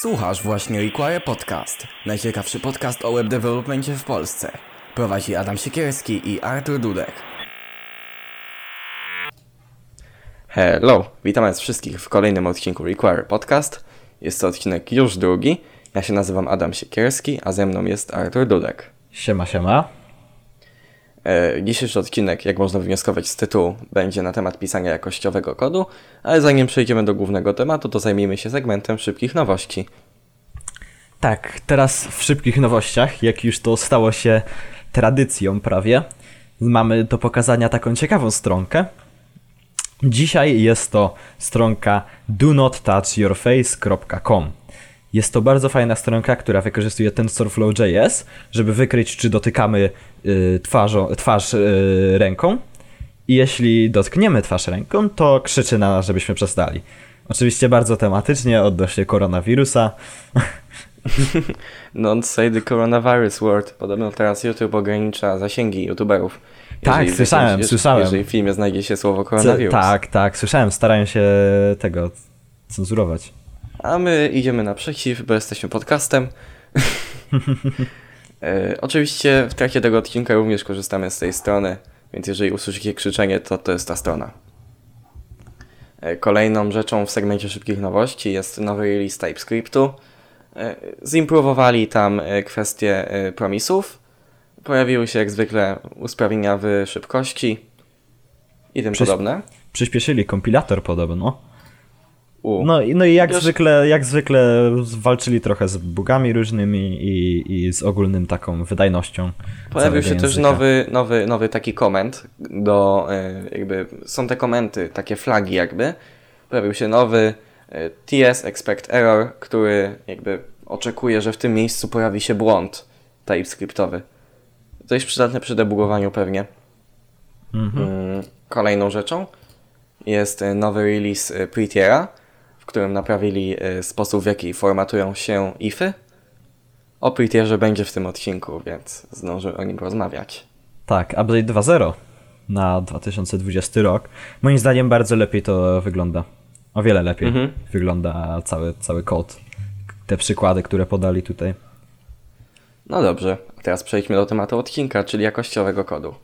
Słuchasz właśnie Require Podcast. Najciekawszy podcast o web developmentie w Polsce. Prowadzi Adam Siekierski i Artur Dudek. Hello, witam was wszystkich w kolejnym odcinku Require Podcast. Jest to odcinek już drugi. Ja się nazywam Adam Siekierski, a ze mną jest Artur Dudek. Siema, siema. E, Dzisiejszy odcinek, jak można wywnioskować z tytułu, będzie na temat pisania jakościowego kodu, ale zanim przejdziemy do głównego tematu, to zajmijmy się segmentem szybkich nowości. Tak, teraz w szybkich nowościach, jak już to stało się tradycją prawie, mamy do pokazania taką ciekawą stronkę. Dzisiaj jest to stronka do Jest to bardzo fajna stronka, która wykorzystuje TensorFlow.js, żeby wykryć, czy dotykamy y, twarzą, twarz y, ręką. I jeśli dotkniemy twarz ręką, to krzyczy na nas, żebyśmy przestali. Oczywiście bardzo tematycznie odnośnie koronawirusa. Don't say the coronavirus word. Podobno teraz YouTube ogranicza zasięgi youtuberów. Tak, Jeżeli w słyszałem, słyszałem. Jeżeli w filmie znajdzie się słowo koronawirus. tak, tak, słyszałem, starają się tego cenzurować. A my idziemy naprzeciw, bo jesteśmy podcastem. e, oczywiście w trakcie tego odcinka również korzystamy z tej strony, więc jeżeli usłyszycie krzyczenie, to to jest ta strona. E, kolejną rzeczą w segmencie szybkich nowości jest nowy release TypeScriptu. E, Zimprowowali tam e, kwestie e, promisów. Pojawiły się jak zwykle usprawnienia w szybkości i tym Przyś- podobne. Przyspieszyli kompilator podobno. U. No, i- no i jak Już- zwykle, jak zwykle walczyli trochę z bugami różnymi i, i z ogólnym taką wydajnością. Pojawił się też języka. nowy, nowy, nowy taki koment do e, jakby, są te komenty, takie flagi jakby. Pojawił się nowy e, TS Expect Error, który jakby oczekuje, że w tym miejscu pojawi się błąd TypeScriptowy. To jest przydatne przy debugowaniu pewnie. Mhm. Mm, Kolejną rzeczą jest e, nowy release Prettiera, w którym naprawili e, sposób, w jaki formatują się ify. O Prettierze będzie w tym odcinku, więc zdążę o nim porozmawiać. Tak, update 2.0 na 2020 rok. Moim zdaniem bardzo lepiej to wygląda. O wiele lepiej Mhm. wygląda cały, cały kod. Te przykłady, które podali tutaj. No dobrze, a teraz przejdźmy do tematu odcinka, czyli jakościowego kodu.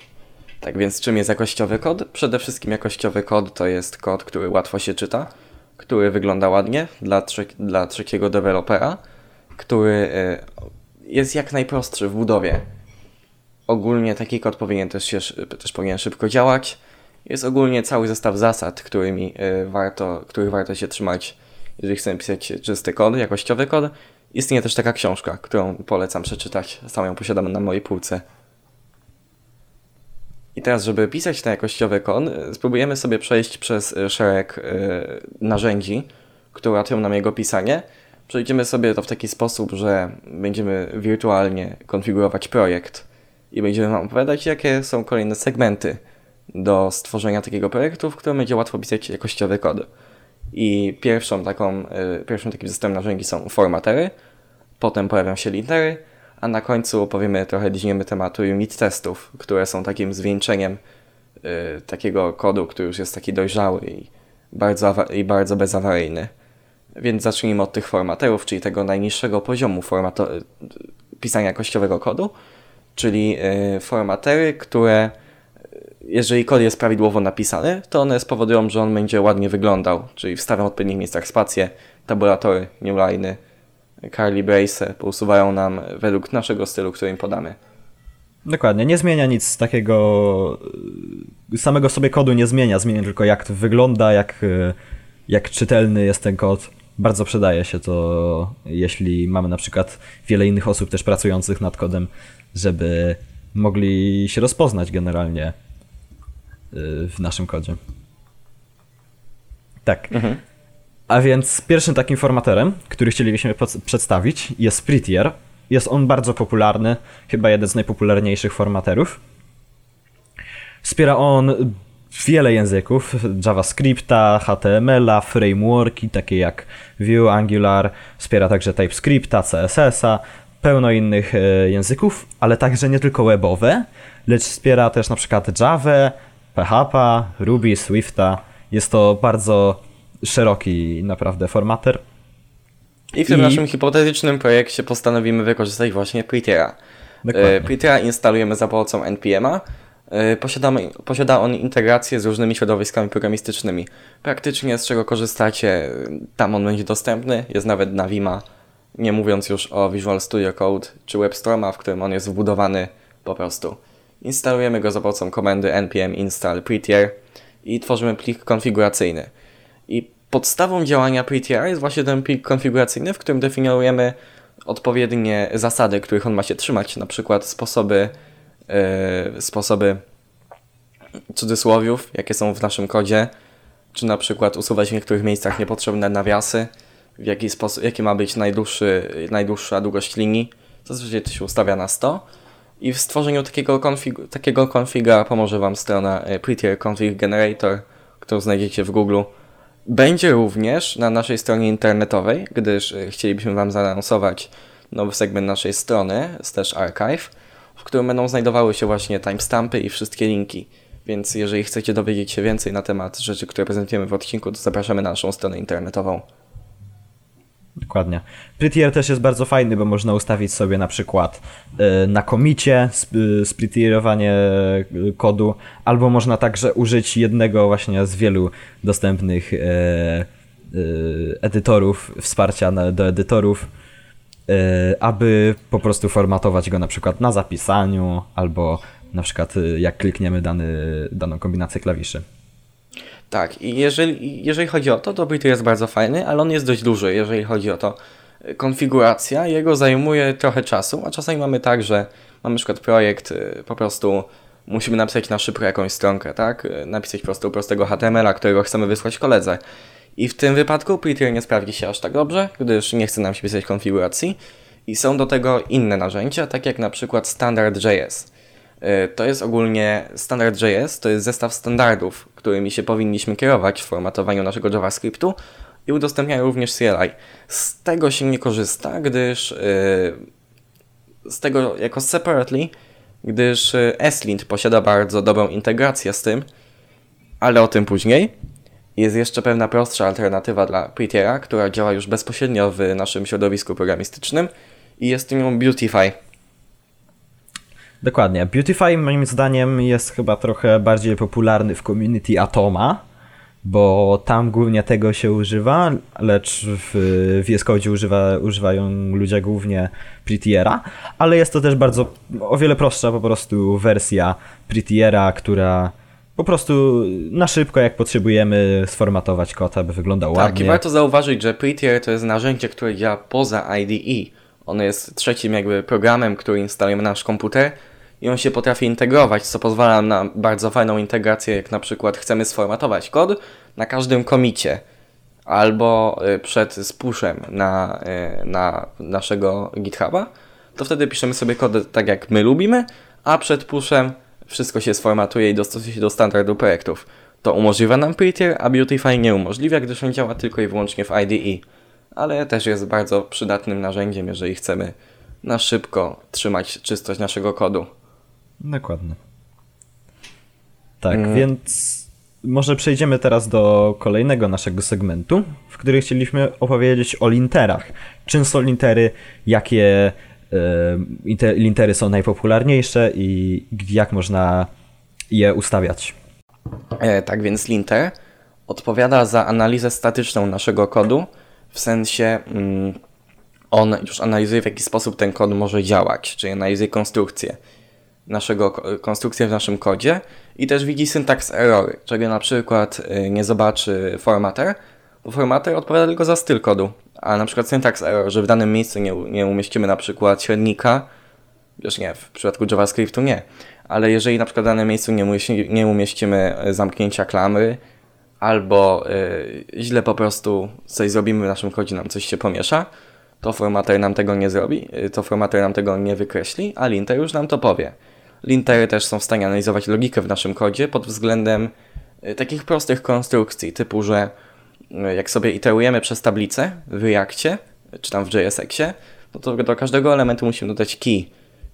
Tak więc czym jest jakościowy kod? Przede wszystkim jakościowy kod to jest kod, który łatwo się czyta, który wygląda ładnie dla, trze- dla trzeciego dewelopera, który e, jest jak najprostszy w budowie. Ogólnie taki kod powinien też, się, też powinien szybko działać. Jest ogólnie cały zestaw zasad, którymi e, warto, których warto się trzymać, jeżeli chcemy pisać czysty kod, jakościowy kod. Istnieje też taka książka, którą polecam przeczytać. Sam ją posiadam na mojej półce. I teraz, żeby pisać ten jakościowy kod, e, spróbujemy sobie przejść przez e, szereg e, narzędzi, które ułatwią nam jego pisanie. Przejdziemy sobie to w taki sposób, że będziemy wirtualnie konfigurować projekt i będziemy Wam opowiadać, jakie są kolejne segmenty do stworzenia takiego projektu, w którym będzie łatwo pisać jakościowy kod. I pierwszą taką, pierwszym takim zestawem narzędzi są formatery, potem pojawią się litery, a na końcu powiemy trochę dźniemy tematu unit testów, które są takim zwieńczeniem y, takiego kodu, który już jest taki dojrzały i bardzo, i bardzo bezawaryjny. Więc zacznijmy od tych formaterów, czyli tego najniższego poziomu y, pisania jakościowego kodu, czyli y, formatery, które jeżeli kod jest prawidłowo napisany, to one spowodują, że on będzie ładnie wyglądał, czyli wstawiam w odpowiednich miejscach spacje, tabulatory, newliny, curly brace pousuwają nam według naszego stylu, który im podamy. Dokładnie, nie zmienia nic takiego. y, Samego sobie kodu nie zmienia, zmienia tylko jak to wygląda, jak, y, jak czytelny jest ten kod. Bardzo przydaje się to, jeśli mamy na przykład wiele innych osób też pracujących nad kodem, żeby mogli się rozpoznać generalnie y, w naszym kodzie. Tak. A więc pierwszym takim formaterem, który chcielibyśmy przedstawić jest Prettier. Jest on bardzo popularny, chyba jeden z najpopularniejszych formaterów. Wspiera on wiele języków, JavaScripta, HTML-a, frameworki takie jak Vue, Angular, wspiera także TypeScripta, CSS-a, pełno innych e, języków, ale także nie tylko webowe, lecz wspiera też na przykład Java, PHP, Ruby, Swifta. Jest to bardzo szeroki naprawdę formater. I w tym I- naszym hipotetycznym projekcie postanowimy wykorzystać właśnie Prettiera. E, Prettiera instalujemy za pomocą NPM-a. E, Posiadamy, posiada on integrację z różnymi środowiskami programistycznymi. Praktycznie z czego korzystacie, tam on będzie dostępny. Jest nawet na Vima, nie mówiąc już o Visual Studio Code czy WebStorma, w którym on jest wbudowany po prostu. Instalujemy go za pomocą komendy npm install prettier i tworzymy plik konfiguracyjny. Podstawą działania prettiera jest właśnie ten plik konfiguracyjny, w którym definiujemy odpowiednie zasady, których on ma się trzymać, na przykład sposoby, yy, sposoby cudzysłowiów, jakie są w naszym kodzie, czy na przykład usuwać w niektórych miejscach niepotrzebne nawiasy, w jaki sposób, jaki ma być najdłuższy, najdłuższa długość linii. Zazwyczaj to się ustawia na 100. I w stworzeniu takiego, konfig- takiego konfiga pomoże Wam strona e, Prettier Config Generator, którą znajdziecie w Google. Będzie również na naszej stronie internetowej, gdyż e, chcielibyśmy Wam zaanonsować nowy segment naszej strony, slash archive, w którym będą znajdowały się właśnie timestampy i wszystkie linki. Więc jeżeli chcecie dowiedzieć się więcej na temat rzeczy, które prezentujemy w odcinku, to zapraszamy na naszą stronę internetową. Dokładnie. Prettier też jest bardzo fajny, bo można ustawić sobie na przykład y, na komicie sprettierowanie y, kodu, albo można także użyć jednego właśnie z wielu dostępnych edytorów, wsparcia do edytorów, aby po prostu formatować go na przykład na zapisaniu, albo na przykład jak klikniemy dany, daną kombinację klawiszy. Tak, i jeżeli, jeżeli chodzi o to, to Prettier jest bardzo fajny, ale on jest dość duży, jeżeli chodzi o to. Konfiguracja jego zajmuje trochę czasu, a czasami mamy tak, że mamy przykład projekt, y, po prostu musimy napisać na szybko jakąś stronkę, tak? Y, Napisać po prostu prostego HTML-a, którego chcemy wysłać koledze. I w tym wypadku Prettier nie sprawdzi się aż tak dobrze, gdyż nie chce nam się pisać konfiguracji. I są do tego inne narzędzia, tak jak na przykład Standard.js. Y, To jest ogólnie Standard.js, to jest zestaw standardów, którymi się powinniśmy kierować w formatowaniu naszego JavaScriptu i udostępniają również CLI. Z tego się nie korzysta, gdyż yy, z tego jako separately, gdyż ESLint posiada bardzo dobrą integrację z tym, ale o tym później. Jest jeszcze pewna prostsza alternatywa dla Prettiera, która działa już bezpośrednio w naszym środowisku programistycznym i jest nią Beautify. Dokładnie. Beautify moim zdaniem jest chyba trochę bardziej popularny w community Atoma, bo tam głównie tego się używa, lecz w VS Code używa, używają ludzie głównie Prettiera, ale jest to też bardzo o wiele prostsza po prostu wersja Prettiera, która po prostu na szybko jak potrzebujemy sformatować kod, aby wyglądał Tak, ładnie. i warto zauważyć, że Prettier to jest narzędzie, które działa poza IDE. Ono jest trzecim jakby programem, który instalujemy na nasz komputer i on się potrafi integrować, co pozwala na bardzo fajną integrację, jak na przykład chcemy sformatować kod na każdym komicie albo y, przed spushem na, y, na naszego GitHuba, to wtedy piszemy sobie kod tak jak my lubimy, a przed pushem wszystko się sformatuje i dostosuje się do standardu projektów. To umożliwia nam Prettier, a Beautify nie umożliwia, gdyż on działa tylko i wyłącznie w IDE. Ale też jest bardzo przydatnym narzędziem, jeżeli chcemy na szybko trzymać czystość naszego kodu. Dokładnie. Tak, Mm. więc może przejdziemy teraz do kolejnego naszego segmentu, w którym chcieliśmy opowiedzieć o linterach. Czym są lintery, jakie inte- lintery są najpopularniejsze i jak można je ustawiać. E, tak więc linter odpowiada za analizę statyczną naszego kodu, w sensie mm, on już analizuje w jaki sposób ten kod może działać, czyli analizuje konstrukcję naszego, ko- konstrukcję w naszym kodzie i też widzi syntaks errory, czego na przykład y, nie zobaczy formater, bo formater odpowiada tylko za styl kodu, a na przykład syntaks error, że w danym miejscu nie, nie umieścimy na przykład średnika, Wiesz, nie, w przypadku JavaScriptu nie. Ale jeżeli na przykład w danym miejscu nie, umieści, nie umieścimy e, zamknięcia klamry, albo y, źle po prostu coś zrobimy w naszym kodzie, nam coś się pomiesza, to formater nam tego nie zrobi, y, to formater nam tego nie wykreśli, a linter już nam to powie. Lintery też są w stanie analizować logikę w naszym kodzie pod względem y, takich prostych konstrukcji, typu, że y, jak sobie iterujemy przez tablicę w Reactie, czy tam w JSX-ie, no to do każdego elementu musimy dodać key.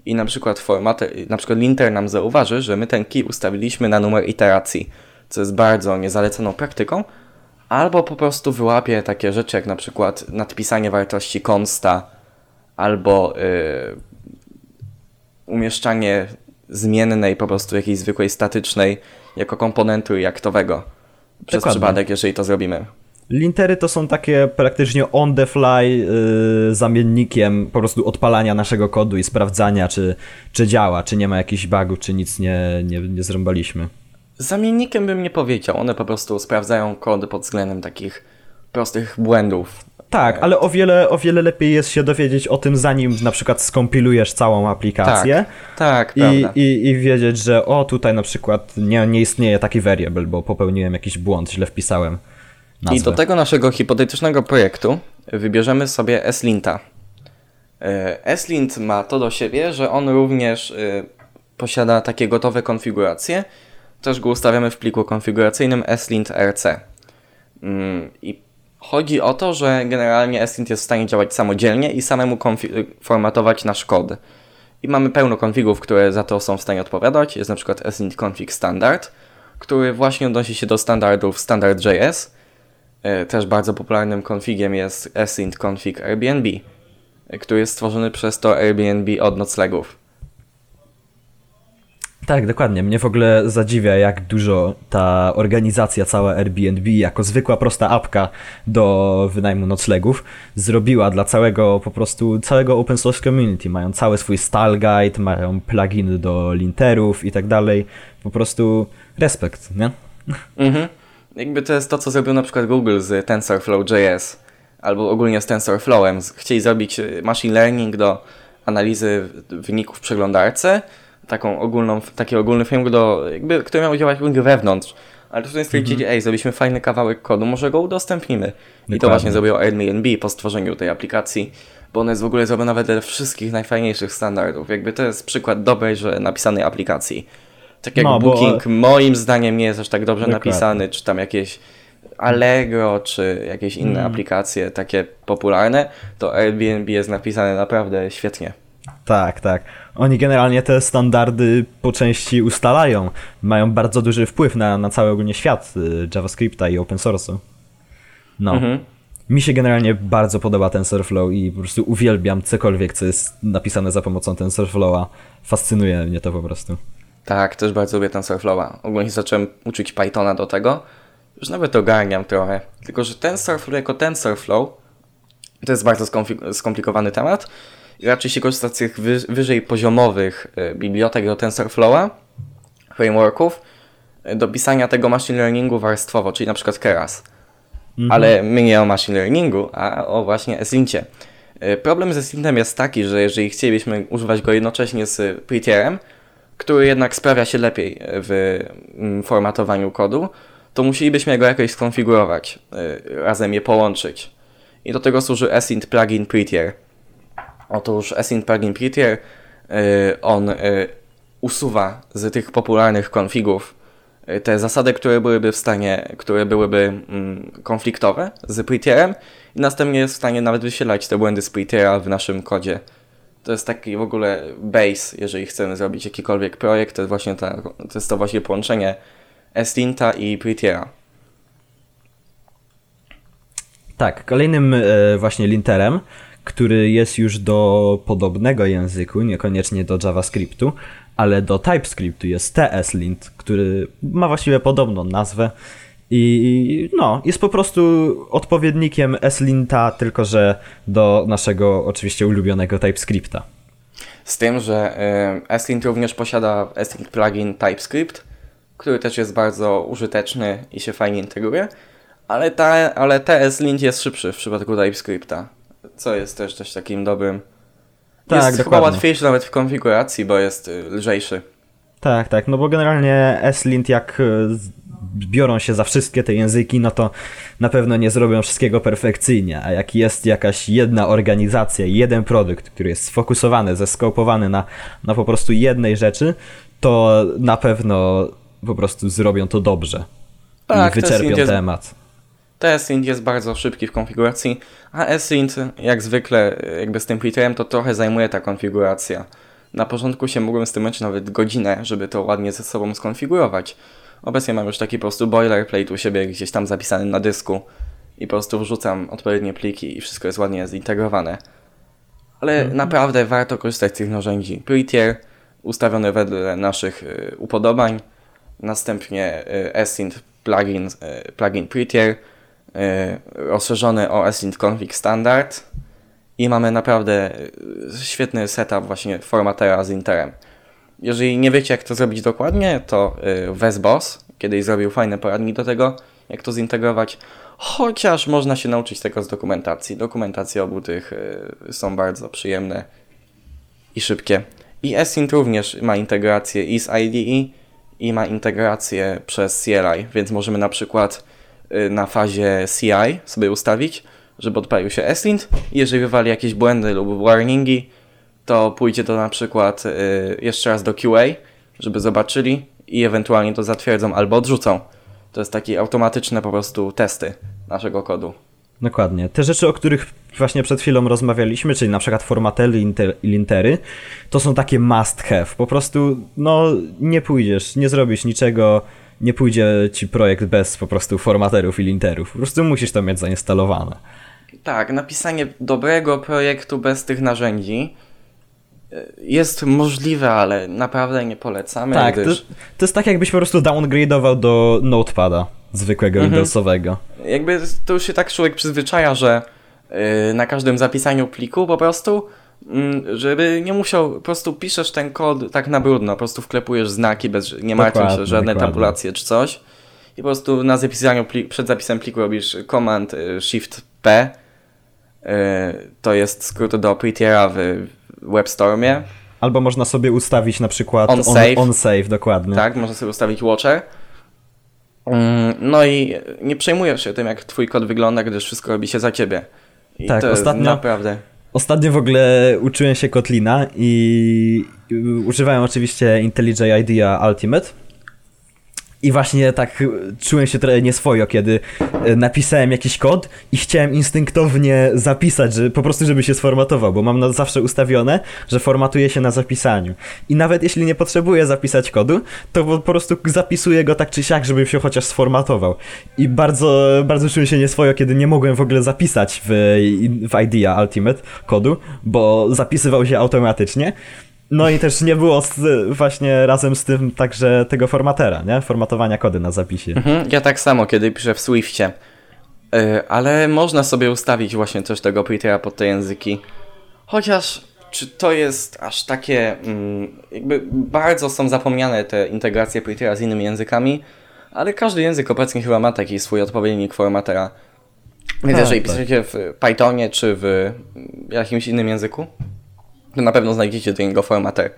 I na przykład formater, na przykład linter nam zauważy, że my ten key ustawiliśmy na numer iteracji, co jest bardzo niezalecaną praktyką, albo po prostu wyłapie takie rzeczy jak na przykład nadpisanie wartości consta, albo y, umieszczanie zmiennej po prostu jakiejś zwykłej statycznej jako komponentu reactowego. Przez Dokładnie. przypadek, jeżeli to zrobimy. Lintery to są takie praktycznie on the fly yy, zamiennikiem po prostu odpalania naszego kodu i sprawdzania, czy, czy działa, czy nie ma jakichś bugów, czy nic nie, nie, nie zrąbaliśmy. Zamiennikiem bym nie powiedział. One po prostu sprawdzają kod pod względem takich prostych błędów. Tak, ale o wiele, o wiele lepiej jest się dowiedzieć o tym, zanim na przykład skompilujesz całą aplikację. Tak, I, prawda. i, I wiedzieć, że o tutaj na przykład nie, nie istnieje taki variable, bo popełniłem jakiś błąd, źle wpisałem. Nazwę. I do tego naszego hipotetycznego projektu wybierzemy sobie slinta. E, Slint ma to do siebie, że on również e, posiada takie gotowe konfiguracje. Też go ustawiamy w pliku konfiguracyjnym slint.rc. Mm, I chodzi o to, że generalnie slint jest w stanie działać samodzielnie i samemu formatować nasz kod. I mamy pełno konfigów, które za to są w stanie odpowiadać. Jest na przykład slint config standard, który właśnie odnosi się do standardów standard.js. E, Też bardzo popularnym konfigiem jest slint config Airbnb, e, który jest stworzony przez to Airbnb od noclegów. Tak, dokładnie. Mnie w ogóle zadziwia, jak dużo ta organizacja cała Airbnb, jako zwykła prosta apka do wynajmu noclegów, zrobiła dla całego po prostu całego open source community. Mają cały swój style guide, mają pluginy do linterów i tak dalej. Po prostu respekt, nie? Mhm. Jakby to jest to, co zrobił na przykład Google z TensorFlow.js albo ogólnie z TensorFlowem. Chcieli zrobić machine learning do analizy wyników w przeglądarce, taką ogólną, taki ogólny framework, do, jakby, który miał działać wewnątrz. Ale tutaj stwierdzili, ej, zrobiliśmy fajny kawałek kodu, może go udostępnimy. I to Dokładnie. właśnie zrobił Airbnb po stworzeniu tej aplikacji, bo ona jest w ogóle zrobiona wedle wszystkich najfajniejszych standardów. Jakby to jest przykład dobrej, że napisanej aplikacji. Tak jak No, bo- Booking moim zdaniem nie jest aż tak dobrze Dokładnie. napisany, czy tam jakieś Allegro, czy jakieś inne Mm. aplikacje takie popularne, to Airbnb jest napisane naprawdę świetnie. Tak, tak. Oni generalnie te standardy po części ustalają. Mają bardzo duży wpływ na, na cały ogólnie świat y, JavaScripta i open source'u. No. Mhm. Mi się generalnie bardzo podoba TensorFlow i po prostu uwielbiam cokolwiek, co jest napisane za pomocą TensorFlowa. Fascynuje mnie to po prostu. Tak, też bardzo lubię TensorFlowa. Ogólnie zacząłem uczyć Pythona do tego. Już nawet ogarniam trochę. Tylko, że TensorFlow jako TensorFlow to jest bardzo skomplikowany temat. Raczej się korzysta z tych wy- wyżej poziomowych y, bibliotek do TensorFlowa, frameworków, y, do pisania tego machine learningu warstwowo, czyli na przykład Keras. Ale my nie o machine learningu, a o właśnie Eslincie. Y, Problem ze Slintem jest taki, że jeżeli chcielibyśmy używać go jednocześnie z Pretierem, który jednak sprawia się lepiej w mm, formatowaniu kodu, to musielibyśmy go jakoś skonfigurować, razem je połączyć. I do tego służy Async plugin Prettier. Otóż Async plugin Prettier, y, on y, usuwa z tych popularnych konfigów y, te zasady, które byłyby w stanie, które byłyby mm, konfliktowe z Prettierem i następnie jest w stanie nawet wysielać te błędy z Prettiera w naszym kodzie. To jest taki w ogóle base, jeżeli chcemy zrobić jakikolwiek projekt, to jest właśnie ta, to jest to właśnie połączenie Eslinta i Prettiera. Tak, kolejnym właśnie linterem, który jest już do podobnego języku, niekoniecznie do JavaScriptu, ale do TypeScriptu jest TSLint, który ma właściwie podobną nazwę i no, jest po prostu odpowiednikiem SLinta, tylko że do naszego oczywiście ulubionego TypeScripta. Z tym, że y, Eslint również posiada Eslint plugin TypeScript, który też jest bardzo użyteczny i się fajnie integruje, ale, ta, ale TSLint jest szybszy w przypadku TypeScripta, co jest też, też takim dobrym. Tak, jest chyba dokładnie. łatwiejszy nawet w konfiguracji, bo jest y, lżejszy. Tak, tak, no bo generalnie SLint jak z- biorą się za wszystkie te języki, no to na pewno nie zrobią wszystkiego perfekcyjnie, a jak jest jakaś jedna organizacja, jeden produkt, który jest sfokusowany, zeskopowany na, na po prostu jednej rzeczy, to na pewno po prostu zrobią to dobrze Tak, i wyczerpią temat. TSLint jest bardzo szybki w konfiguracji, a SLint jak zwykle jakby z tym Pretterem to trochę zajmuje ta konfiguracja. Na początku się mogłem z tym męczyć nawet godzinę, żeby to ładnie ze sobą skonfigurować. Obecnie mam już taki po prostu boilerplate u siebie gdzieś tam zapisany na dysku i po prostu wrzucam odpowiednie pliki i wszystko jest ładnie zintegrowane. Ale naprawdę warto korzystać z tych narzędzi. Prettier ustawione wedle naszych y, upodobań, następnie y, Asynth plugin, y, plugin Prettier, rozszerzony o Asynth config standard i mamy naprawdę y, świetny setup właśnie formatera z Interem. Jeżeli nie wiecie jak to zrobić dokładnie, to y, Wesboss kiedyś zrobił fajne poradniki do tego, jak to zintegrować, chociaż można się nauczyć tego z dokumentacji. Dokumentacje obu tych są bardzo przyjemne i szybkie. I Asynth również ma integrację i z IDE i ma integrację przez CLI, więc możemy na przykład na fazie CI sobie ustawić, żeby odpalił się i jeżeli wywali jakieś błędy lub warningi, to pójdzie to na przykład y, jeszcze raz do QA, żeby zobaczyli i ewentualnie to zatwierdzą albo odrzucą. To jest takie automatyczne po prostu testy naszego kodu. Dokładnie. Te rzeczy, o których właśnie przed chwilą rozmawialiśmy, czyli na przykład formately inter- i lintery, to są takie must have. Po prostu, no, nie pójdziesz, nie zrobisz niczego, nie pójdzie ci projekt bez po prostu formaterów i linterów. Po prostu musisz to mieć zainstalowane. Tak, napisanie dobrego projektu bez tych narzędzi y, jest możliwe, ale naprawdę nie polecamy, Tak, to, gdyż to jest tak jakbyś po prostu downgrade'ował do notepada zwykłego Windowsowego. jakby to już się tak człowiek przyzwyczaja, że y, na każdym zapisaniu pliku po prostu, żeby nie musiał, po prostu piszesz ten kod tak na brudno, po prostu wklepujesz znaki, bez, nie martwisz się żadne dokładnie. tabulacje czy coś i po prostu na zapisaniu przed zapisem pliku robisz Command y, Shift P, y, to jest skrót do Prettiera w WebStormie, Albo można sobie ustawić na przykład On save. on save dokładnie. tak, można sobie ustawić Watcher. Mm, No i nie przejmujesz się tym, jak twój kod wygląda, gdyż wszystko robi się za ciebie. I Tak, to ostatnio- naprawdę... Ostatnio w ogóle uczyłem się Kotlina i używałem oczywiście IntelliJ IDEA Ultimate. I właśnie tak czułem się trochę nieswojo, kiedy y, napisałem jakiś kod i chciałem instynktownie zapisać, że po prostu żeby się sformatował, bo mam na zawsze ustawione, że formatuje się na zapisaniu. I nawet jeśli nie potrzebuję zapisać kodu, to po prostu zapisuję go tak czy siak, żeby się chociaż sformatował. I bardzo, bardzo czułem się nieswojo, kiedy nie mogłem w ogóle zapisać w, w IDEA Ultimate kodu, bo zapisywał się automatycznie. No i też nie było z, właśnie razem z tym także tego formatera, nie? Formatowania kody na zapisie. Mhm, ja tak samo, kiedy piszę w Swiftie. Yy, ale można sobie ustawić właśnie coś tego Prettiera pod te języki. Chociaż, czy to jest aż takie... Mm, jakby bardzo są zapomniane te integracje Prettiera z innymi językami, ale każdy język obecnie chyba ma taki swój odpowiednik formatera. Więc Tak, jeżeli tak. piszecie w Pythonie czy w jakimś innym języku, to na pewno znajdziecie do niego formater.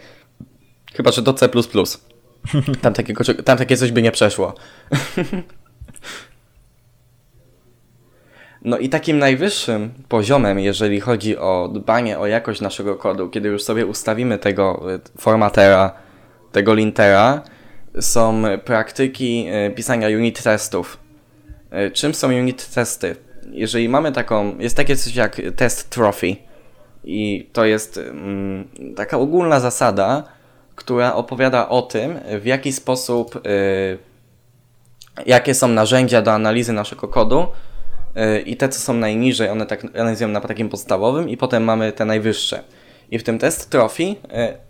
Chyba, że to C++. Tam, takiego, tam takie coś by nie przeszło. No i takim najwyższym poziomem, jeżeli chodzi o dbanie o jakość naszego kodu, kiedy już sobie ustawimy tego y, formatera, tego lintera, są praktyki y, pisania unit testów. Y, Czym są unit testy? Jeżeli mamy taką, jest takie coś jak test trophy i to jest mm, taka ogólna zasada, która opowiada o tym, w jaki sposób, y, jakie są narzędzia do analizy naszego kodu y, i te, co są najniżej, one tak analizują na takim podstawowym i potem mamy te najwyższe. I w tym test trophy y,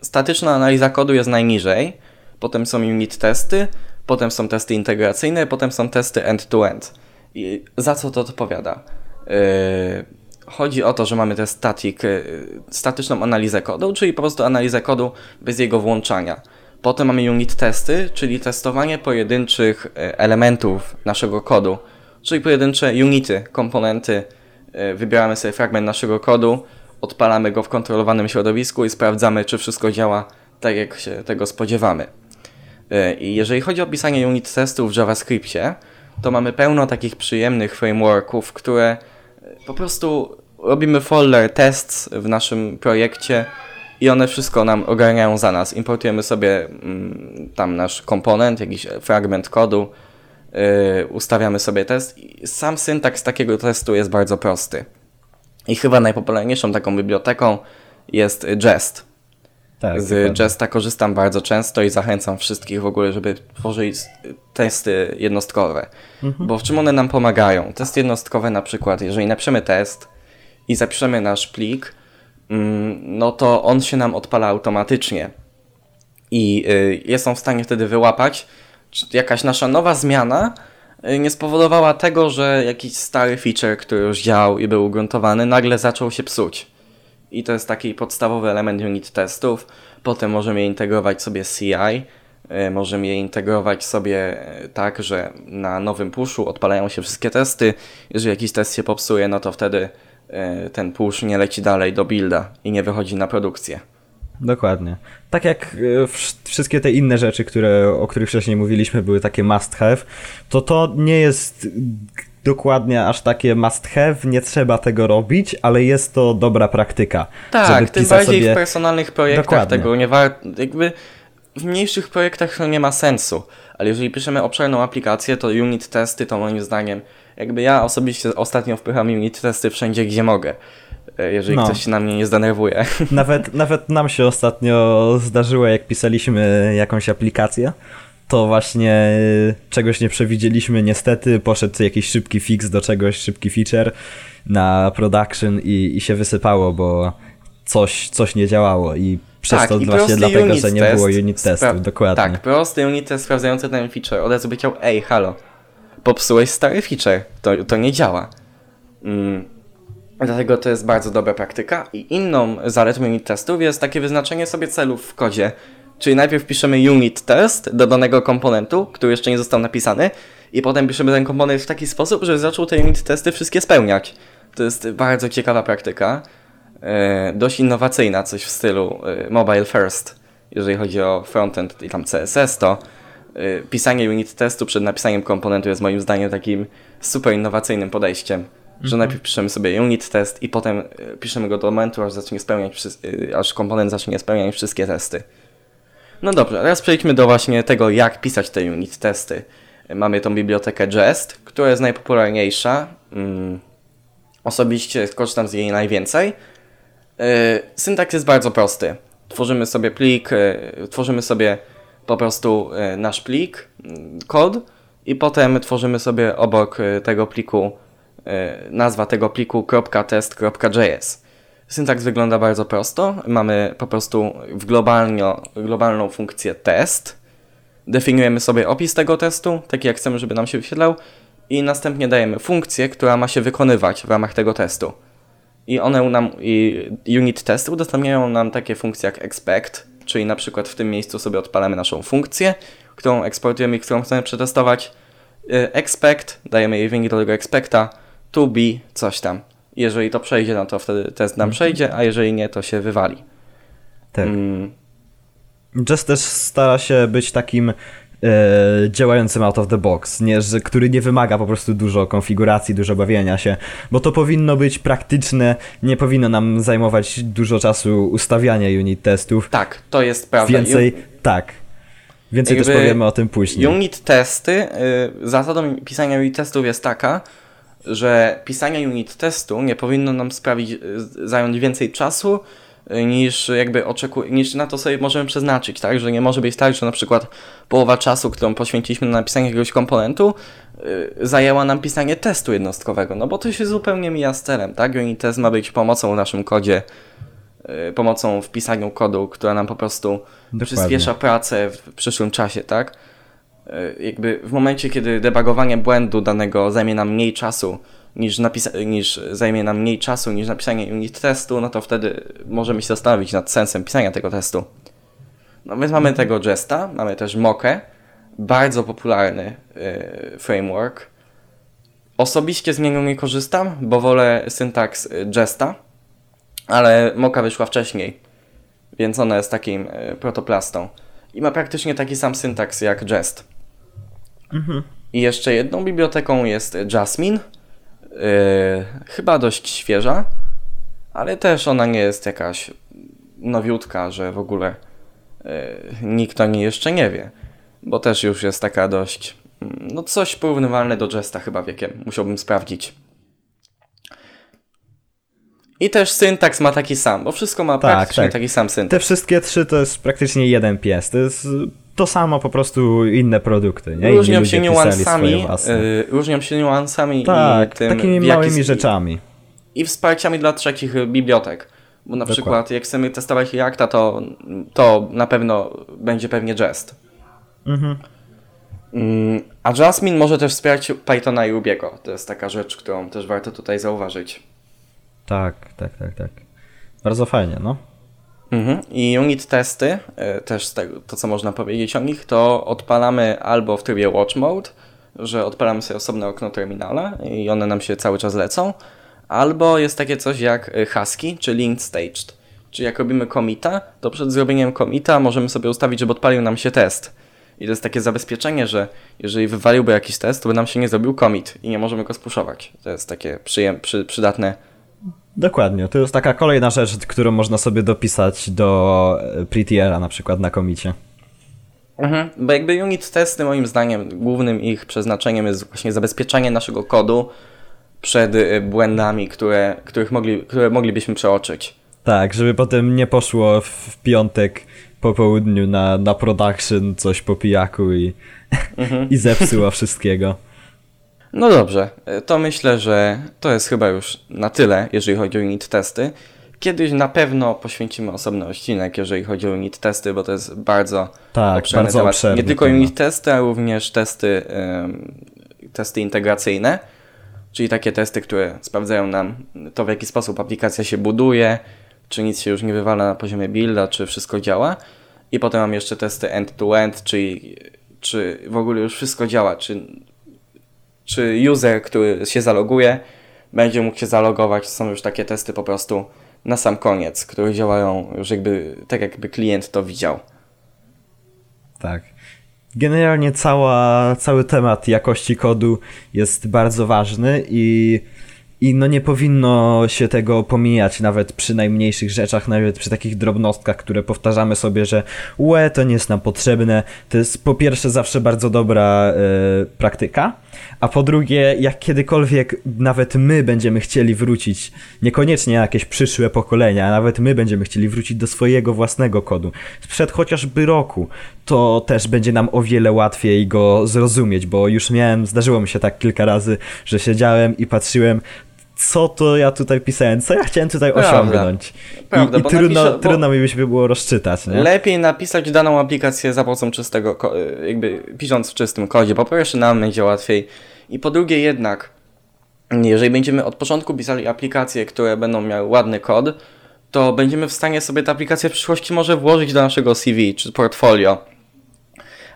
statyczna analiza kodu jest najniżej, potem są unit testy, potem są testy integracyjne, potem są testy end-to-end. I za co to odpowiada? Yy, chodzi o to, że mamy tę yy, statyczną analizę kodu, czyli po prostu analizę kodu bez jego włączania. Potem mamy unit testy, czyli testowanie pojedynczych yy, elementów naszego kodu, czyli pojedyncze unity, komponenty. Yy, wybieramy sobie fragment naszego kodu, odpalamy go w kontrolowanym środowisku i sprawdzamy, czy wszystko działa tak, jak się tego spodziewamy. I jeżeli chodzi o pisanie unit testów w JavaScriptie, to mamy pełno takich przyjemnych frameworków, które po prostu robimy folder tests w naszym projekcie i one wszystko nam ogarniają za nas. Importujemy sobie mm, tam nasz komponent, jakiś fragment kodu, yy, ustawiamy sobie test i sam syntaks takiego testu jest bardzo prosty. I chyba najpopularniejszą taką biblioteką jest Jest. Tak, z dokładnie. Jesta korzystam bardzo często i zachęcam wszystkich w ogóle, żeby tworzyć testy jednostkowe. Bo w czym one nam pomagają? Testy jednostkowe na przykład, jeżeli napiszemy test i zapiszemy nasz plik, mm, no to on się nam odpala automatycznie. I y, jest on w stanie wtedy wyłapać, czy jakaś nasza nowa zmiana y, nie spowodowała tego, że jakiś stary feature, który już działał i był ugruntowany, nagle zaczął się psuć. I to jest taki podstawowy element unit testów. Potem możemy je integrować sobie CI. y, Możemy je integrować sobie y, tak, że na nowym pushu odpalają się wszystkie testy. Jeżeli jakiś test się popsuje, no to wtedy y, ten push nie leci dalej do builda i nie wychodzi na produkcję. Dokładnie. Tak jak e, wsz- wszystkie te inne rzeczy, które, o których wcześniej mówiliśmy, były takie must have, to to nie jest dokładnie aż takie must have, nie trzeba tego robić, ale jest to dobra praktyka. Tak, tym bardziej sobie... w personalnych projektach Dokładnie. tego nie warto, jakby w mniejszych projektach to nie ma sensu, ale jeżeli piszemy obszerną aplikację, to unit testy to moim zdaniem, jakby ja osobiście ostatnio wpycham unit testy wszędzie, gdzie mogę, e, jeżeli No. ktoś się na mnie nie zdenerwuje. Nawet, nawet nam się ostatnio zdarzyło, jak pisaliśmy jakąś aplikację, to właśnie y, czegoś nie przewidzieliśmy, niestety poszedł jakiś szybki fix do czegoś, szybki feature na production i, i się wysypało, bo coś, coś nie działało i przez to Tak, i właśnie dlatego, że nie test było unit testów, dokładnie. Tak, prosty unit test sprawdzający ten feature od razu by chciał, ej, halo, popsułeś stary feature, to, to nie działa. Mm. Dlatego to jest bardzo dobra praktyka. I inną zaletą unit testów jest takie wyznaczenie sobie celów w kodzie. Czyli najpierw piszemy unit test do danego komponentu, który jeszcze nie został napisany, i potem piszemy ten komponent w taki sposób, żeby zaczął te unit testy wszystkie spełniać. To jest bardzo ciekawa praktyka. E, dość innowacyjna, coś w stylu e, mobile first, jeżeli chodzi o frontend i tam CSS, to e, pisanie unit testu przed napisaniem komponentu jest moim zdaniem takim super innowacyjnym podejściem, że najpierw piszemy sobie unit test i potem piszemy go do momentu, aż zacznie spełniać, aż komponent zacznie spełniać wszystkie testy. No dobrze, teraz przejdźmy do właśnie tego, jak pisać te unit testy. Mamy tą bibliotekę Jest, która jest najpopularniejsza. Mm, Osobiście korzystam z jej najwięcej. Yy, Syntaks jest bardzo prosty. Tworzymy sobie plik, yy, tworzymy sobie po prostu yy, nasz plik, kod i potem tworzymy sobie obok tego pliku nazwa tego pliku .test.js. Syntaks wygląda bardzo prosto. Mamy po prostu w globalną funkcję test. Definiujemy sobie opis tego testu, taki jak chcemy, żeby nam się wyświetlał i następnie dajemy funkcję, która ma się wykonywać w ramach tego testu. I one nam, i unit testy udostępniają nam takie funkcje jak expect, czyli na przykład w tym miejscu sobie odpalamy naszą funkcję, którą eksportujemy i którą chcemy przetestować. Y, Expect, dajemy jej wynik do tego expecta, to be, coś tam. Jeżeli to przejdzie, no to wtedy test nam przejdzie, a jeżeli nie, to się wywali. Tak. Mm, Jest też stara się być takim e, działającym out of the box, nie, że, który nie wymaga po prostu dużo konfiguracji, dużo bawienia się, bo to powinno być praktyczne, nie powinno nam zajmować dużo czasu ustawiania unit testów. tak, to jest prawda. Więcej, tak. Więcej też powiemy o tym później. Unit testy, y, zasadą pisania unit testów jest taka, że pisanie unit testu nie powinno nam sprawić, y, zająć więcej czasu y, niż jakby oczeku, niż na to sobie możemy przeznaczyć, tak? Że nie może być tak, że na przykład połowa czasu, którą poświęciliśmy na napisanie jakiegoś komponentu, y, zajęła nam pisanie testu jednostkowego, no bo to się zupełnie mija z celem, tak? Unit test ma być pomocą w naszym kodzie, y, pomocą w pisaniu kodu, która nam po prostu Dokładnie. przyspiesza pracę w przyszłym czasie, tak? E, Jakby w momencie, kiedy debugowanie błędu danego zajmie nam mniej czasu niż, napisa- niż zajmie nam mniej czasu niż napisanie unit testu, no to wtedy możemy się zastanowić nad sensem pisania tego testu. No więc mamy tego Jesta, mamy też Mokę, bardzo popularny e, framework. Osobiście z niego nie korzystam, bo wolę syntaks e, Jesta, ale Moka wyszła wcześniej, więc ona jest takim protoplastą. I ma praktycznie taki sam syntaks jak Jest. I jeszcze jedną biblioteką jest Jasmine. Yy, chyba dość świeża, ale też ona nie jest jakaś nowiutka, że w ogóle yy, nikt o niej jeszcze nie wie. Bo też już jest taka dość, mm, no coś porównywalne do Jesta chyba wiekiem. Musiałbym sprawdzić. I też syntaks ma taki sam, bo wszystko ma Tak, praktycznie tak. taki sam syntaks. Te wszystkie trzy to jest praktycznie jeden pies. To jest to samo, po prostu inne produkty. Nie? Różnią się niuansami, swoje własne. y, różnią się niuansami tak, i tym, takimi małymi rzeczami. I wsparciami dla trzecich bibliotek. Bo na Dokładnie. przykład jak chcemy testować Reacta, to, to na pewno będzie pewnie Jest. Mhm. Mm, A Jasmine może też wspierać Pythona i Rubiego. To jest taka rzecz, którą też warto tutaj zauważyć. Tak, tak, tak, tak. Bardzo fajnie, no. Mhm. I unit testy, y, też tego, to co można powiedzieć o nich, to odpalamy albo w trybie watch mode, że odpalamy sobie osobne okno terminala i one nam się cały czas lecą, albo jest takie coś jak y, Husky, czy linked staged. Czyli jak robimy commita, to przed zrobieniem commita możemy sobie ustawić, żeby odpalił nam się test. I to jest takie zabezpieczenie, że jeżeli wywaliłby jakiś test, to by nam się nie zrobił commit i nie możemy go spuszować. To jest takie przy, przydatne Dokładnie. To jest taka kolejna rzecz, którą można sobie dopisać do e, Prettiera na przykład na komicie. Mhm. Bo jakby unit testy moim zdaniem głównym ich przeznaczeniem jest właśnie zabezpieczanie naszego kodu przed y, błędami, które, których mogli, które moglibyśmy przeoczyć. Tak, żeby potem nie poszło w- piątek po południu na, na production coś po pijaku i, i zepsuło wszystkiego. No dobrze, y, to myślę, że to jest chyba już na tyle, jeżeli chodzi o unit testy. Kiedyś na pewno poświęcimy osobny odcinek, jeżeli chodzi o unit testy, bo to jest bardzo Tak, obszerny bardzo temat. obszerny Nie tylko temat. unit testy, a również testy, testy integracyjne, czyli takie testy, które sprawdzają nam to, w jaki sposób aplikacja się buduje, czy nic się już nie wywala na poziomie builda, czy wszystko działa. I potem mam jeszcze testy end-to-end, czyli czy w ogóle już wszystko działa, czy, czy user, który się zaloguje, będzie mógł się zalogować. Są już takie testy po prostu na sam koniec, które działają już jakby tak, jakby klient to widział. Tak. Generalnie cała, cały temat jakości kodu jest bardzo ważny i, i no nie powinno się tego pomijać nawet przy najmniejszych rzeczach, nawet przy takich drobnostkach, które powtarzamy sobie, że łe, to nie jest nam potrzebne. To jest po pierwsze zawsze bardzo dobra e, praktyka, a po drugie, jak kiedykolwiek nawet my będziemy chcieli wrócić, niekoniecznie jakieś przyszłe pokolenia, nawet my będziemy chcieli wrócić do swojego własnego kodu, sprzed chociażby roku, to też będzie nam o wiele łatwiej go zrozumieć, bo już miałem, zdarzyło mi się tak kilka razy, że siedziałem i patrzyłem, co to ja tutaj pisałem, co ja chciałem tutaj Prawda. osiągnąć. Prawda, I, i trudno, bo- trudno mi by było rozczytać, nie? Lepiej napisać daną aplikację za pomocą czystego, ko- jakby pisząc w czystym kodzie. Po pierwsze nam będzie łatwiej i po drugie jednak, jeżeli będziemy od początku pisali aplikacje, które będą miały ładny kod, to będziemy w stanie sobie te aplikacje w przyszłości może włożyć do naszego CV czy portfolio.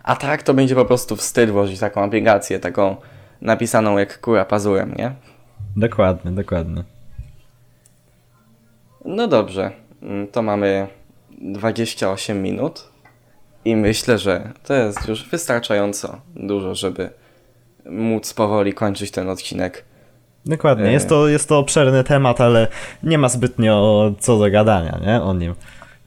A tak to będzie po prostu wstyd włożyć taką aplikację, taką napisaną jak kura pazurem, nie? Dokładnie, dokładnie. No dobrze, mm, to mamy 28 minut i myślę, że to jest już wystarczająco dużo, żeby móc powoli kończyć ten odcinek. Dokładnie, E. jest to, jest to obszerny temat, ale nie ma zbytnio co do gadania, nie? O nim.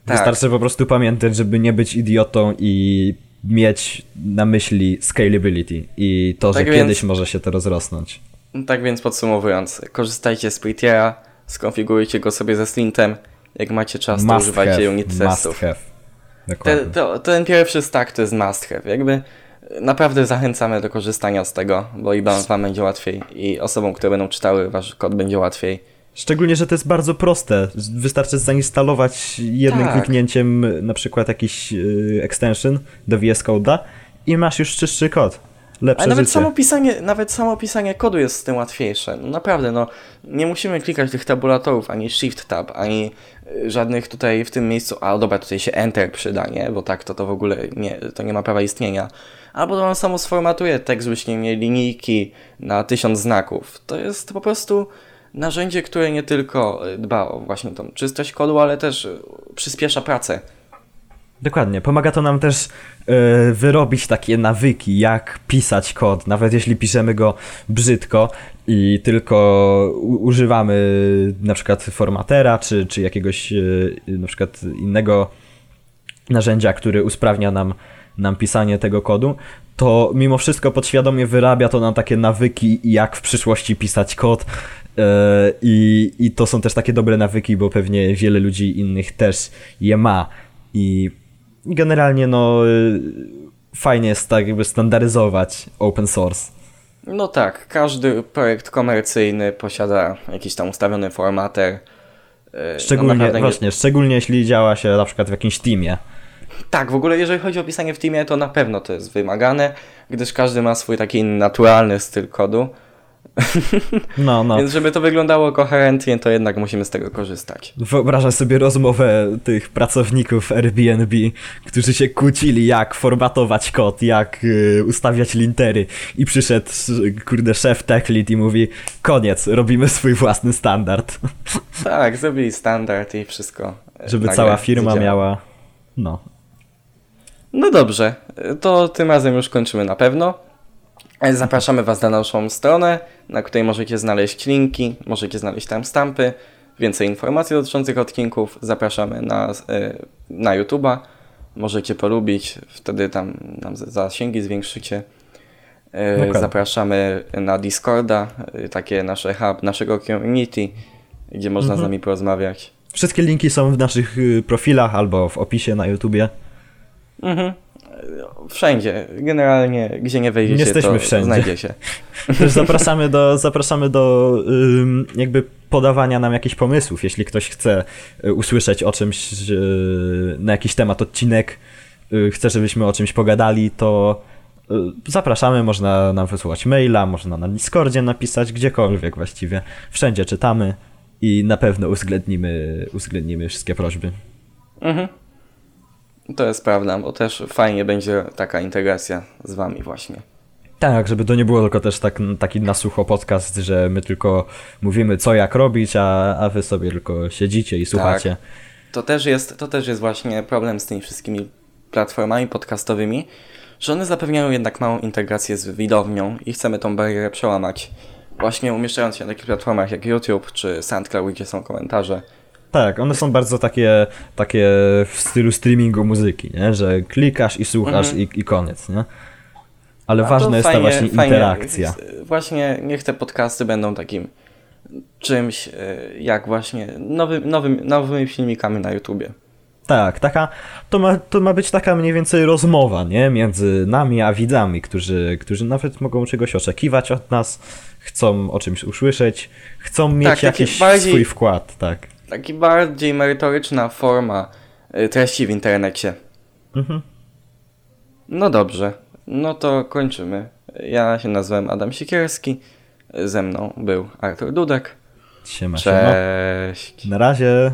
Tak. Wystarczy po prostu pamiętać, żeby nie być idiotą i mieć na myśli scalability i to, Tak że więc- kiedyś może się to rozrosnąć. Tak więc podsumowując, korzystajcie z Prettiera, skonfigurujcie go sobie ze Slintem, jak macie czas, to Must używajcie have, unit testów. have. Te, to, ten pierwszy stack to jest must have. Jakby naprawdę zachęcamy do korzystania z tego, bo i wam wam będzie łatwiej i osobom, które będą czytały wasz kod będzie łatwiej. Szczególnie, że to jest bardzo proste. Wystarczy zainstalować jednym Tak. kliknięciem na przykład jakiś y, extension do VS Code'a i masz już czystszy kod. Lepsze Ale nawet życie. samo, pisanie, nawet samo pisanie kodu jest z tym łatwiejsze. No naprawdę, no nie musimy klikać tych tabulatorów, ani Shift Tab, ani y, żadnych tutaj w tym miejscu, a dobra, tutaj się Enter przyda, nie? Bo tak to to w ogóle nie, to nie ma prawa istnienia. Albo to on samo sformatuje tekst, nie mieli linijki na tysiąc znaków. To jest po prostu narzędzie, które nie tylko y, dba o właśnie tą czystość kodu, ale też y, przyspiesza pracę. Dokładnie. Pomaga to nam też e, wyrobić takie nawyki, jak pisać kod, nawet jeśli piszemy go brzydko i tylko używamy na przykład formatera, czy, czy jakiegoś e, na przykład innego narzędzia, który usprawnia nam, nam pisanie tego kodu, to mimo wszystko podświadomie wyrabia to nam takie nawyki, jak w przyszłości pisać kod E, I, I to są też takie dobre nawyki, bo pewnie wiele ludzi innych też je ma. I generalnie no y, fajnie jest tak jakby standaryzować open source. No tak, każdy projekt komercyjny posiada jakiś tam ustawiony formater. E, Szczególnie, no naprawdę nie- właśnie, szczególnie jeśli działa się na przykład w jakimś teamie. Tak, w ogóle jeżeli chodzi o pisanie w teamie, to na pewno to jest wymagane, gdyż każdy ma swój taki naturalny styl kodu. No, no. Więc żeby to wyglądało koherentnie, to jednak musimy z tego korzystać. Wyobrażam sobie rozmowę tych pracowników Airbnb, którzy się kłócili, jak formatować kod, jak y, ustawiać lintery. I przyszedł, kurde, szef tech lead i mówi, koniec, robimy swój własny standard. Tak, zrobili standard i wszystko. e, Żeby cała firma miała, no. No dobrze, to tym razem już kończymy na pewno. Zapraszamy Was na naszą stronę, na której możecie znaleźć linki, możecie znaleźć tam stampy, więcej informacji dotyczących odcinków. Zapraszamy na, e, na YouTube'a, możecie polubić, wtedy tam nam zasięgi zwiększycie. E, Dokładnie. Zapraszamy na Discorda, e, takie nasze hub, naszego community, gdzie można Mhm. z nami porozmawiać. Wszystkie linki są w naszych y, profilach albo w opisie na YouTubie. Mhm. Wszędzie, generalnie, gdzie nie wejdziecie, Jesteśmy to wszędzie. znajdziecie. Też zapraszamy do, zapraszamy do jakby podawania nam jakichś pomysłów. Jeśli ktoś chce y, usłyszeć o czymś, y, na jakiś temat odcinek, y, chce, żebyśmy o czymś pogadali, to zapraszamy. Można nam wysłać maila, można na Discordzie napisać, gdziekolwiek właściwie. Wszędzie czytamy i na pewno uwzględnimy, uwzględnimy wszystkie prośby. Mhm. To jest prawda, bo też fajnie będzie taka integracja z wami właśnie. Tak, żeby to nie było tylko też tak, taki na sucho podcast, że my tylko mówimy co jak robić, a, a wy sobie tylko siedzicie i słuchacie. To też, jest, to też jest właśnie problem z tymi wszystkimi platformami podcastowymi, że one zapewniają jednak małą integrację z widownią i chcemy tą barierę przełamać. Właśnie umieszczając się na takich platformach jak YouTube czy SoundCloud, gdzie są komentarze. Tak, one są bardzo takie, takie w stylu streamingu muzyki, nie? że klikasz i słuchasz Mhm. i, i koniec, nie? Ale A ważna jest fajnie- ta właśnie fajnie- interakcja. Właśnie niech te podcasty będą takim czymś, e, jak właśnie nowy, nowym, nowymi filmikami na YouTubie. Tak, taka, to ma, to ma być taka mniej więcej rozmowa, nie? Między nami a widzami, którzy, którzy nawet mogą czegoś oczekiwać od nas, chcą o czymś usłyszeć, chcą mieć taki jakiś bardziej- swój wkład, tak. Taki bardziej merytoryczna forma y, treści w internecie. Mhm. No dobrze, no to kończymy. Ja się nazywam Adam Sikierski, ze mną był Artur Dudek. Siema, siema. Cześć. Na razie.